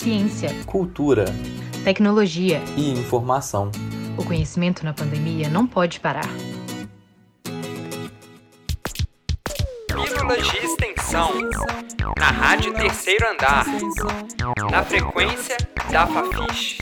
ciência, cultura, tecnologia e informação. O conhecimento na pandemia não pode parar. Pílulas de extensão na Rádio Terceiro Andar, na frequência da Fafiche.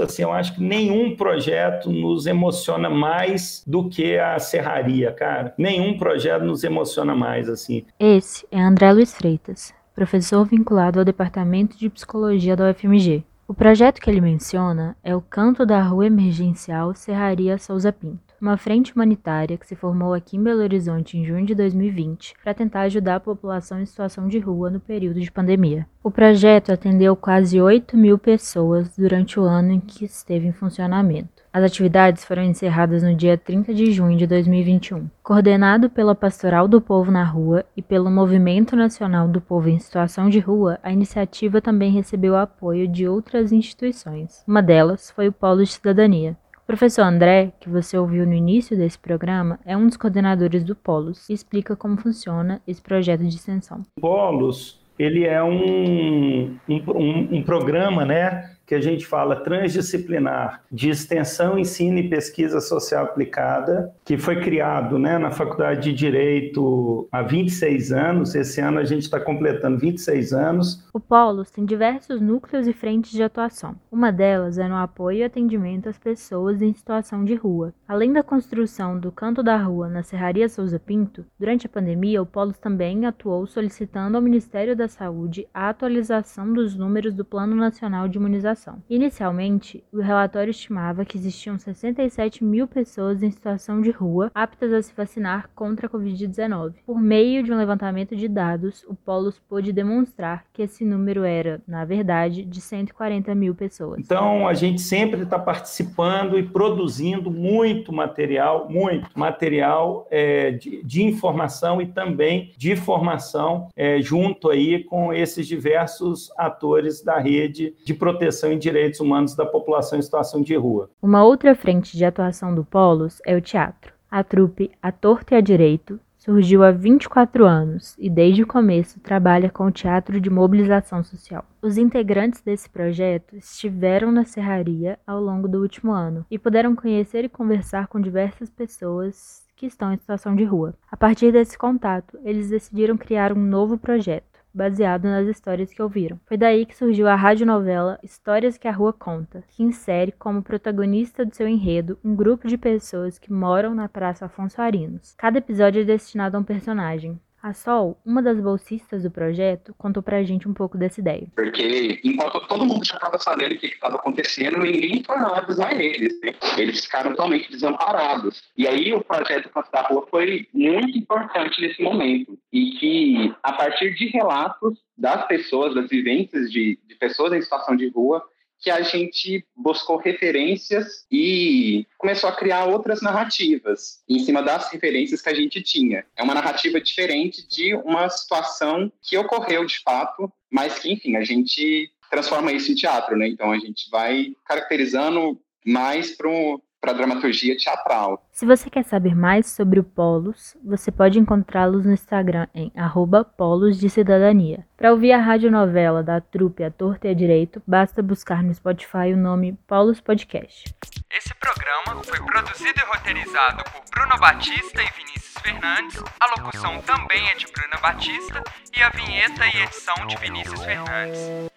Assim, eu acho que nenhum projeto nos emociona mais do que a serraria, cara. Nenhum projeto nos emociona mais, assim. Esse é André Luiz Freitas, professor vinculado ao Departamento de Psicologia da UFMG. O projeto que ele menciona é o Canto da Rua Emergencial Serraria Souza Pinto uma frente humanitária que se formou aqui em Belo Horizonte em junho de 2020 para tentar ajudar a população em situação de rua no período de pandemia. O projeto atendeu quase 8 mil pessoas durante o ano em que esteve em funcionamento. As atividades foram encerradas no dia 30 de junho de 2021. Coordenado pela Pastoral do Povo na Rua e pelo Movimento Nacional do Povo em Situação de Rua, a iniciativa também recebeu apoio de outras instituições. Uma delas foi o Polo de Cidadania, o professor André, que você ouviu no início desse programa, é um dos coordenadores do Polos e explica como funciona esse projeto de extensão. Polos, ele é um, um, um programa, né, que a gente fala transdisciplinar de extensão, ensino e pesquisa social aplicada, que foi criado né, na Faculdade de Direito há 26 anos. Esse ano a gente está completando 26 anos. O Polos tem diversos núcleos e frentes de atuação. Uma delas é no apoio e atendimento às pessoas em situação de rua. Além da construção do Canto da Rua na Serraria Souza Pinto, durante a pandemia, o Polos também atuou solicitando ao Ministério da Saúde a atualização dos números do Plano Nacional de Imunização Inicialmente, o relatório estimava que existiam 67 mil pessoas em situação de rua aptas a se vacinar contra a Covid-19. Por meio de um levantamento de dados, o Polos pôde demonstrar que esse número era, na verdade, de 140 mil pessoas. Então, a gente sempre está participando e produzindo muito material, muito material é, de, de, informação e também de formação é, junto aí com esses diversos atores da rede de proteção em direitos humanos da população em situação de rua. Uma outra frente de atuação do Polos é o teatro. A trupe A Torto e a Direito surgiu há 24 anos e desde o começo trabalha com o teatro de mobilização social. Os integrantes desse projeto estiveram na serraria ao longo do último ano e puderam conhecer e conversar com diversas pessoas que estão em situação de rua. A partir desse contato, eles decidiram criar um novo projeto baseado nas histórias que ouviram. Foi daí que surgiu a radionovela Histórias que a Rua Conta, que insere como protagonista do seu enredo um grupo de pessoas que moram na Praça Afonso Arinos. Cada episódio é destinado a um personagem. A Sol, uma das bolsistas do projeto, contou pra gente um pouco dessa ideia. Porque enquanto todo mundo já estava sabendo o que estava acontecendo, ninguém foi lá avisar eles. Né? Eles ficaram totalmente desamparados. E aí o projeto Canto da Rua foi muito importante nesse momento. E que, a partir de relatos das pessoas, das vivências de, de pessoas em situação de rua, que a gente buscou referências e começou a criar outras narrativas em cima das referências que a gente tinha. É uma narrativa diferente de uma situação que ocorreu de fato, mas que, enfim, a gente transforma isso em teatro, né? Então a gente vai caracterizando mais para para dramaturgia teatral. Se você quer saber mais sobre o Polos, você pode encontrá-los no Instagram em Polos de Cidadania. Para ouvir a radionovela da trupe A Torta e a Direito, basta buscar no Spotify o nome Polos Podcast. Esse programa foi produzido e roteirizado por Bruno Batista e Vinícius Fernandes. A locução também é de Bruna Batista e a vinheta e edição de Vinícius Fernandes.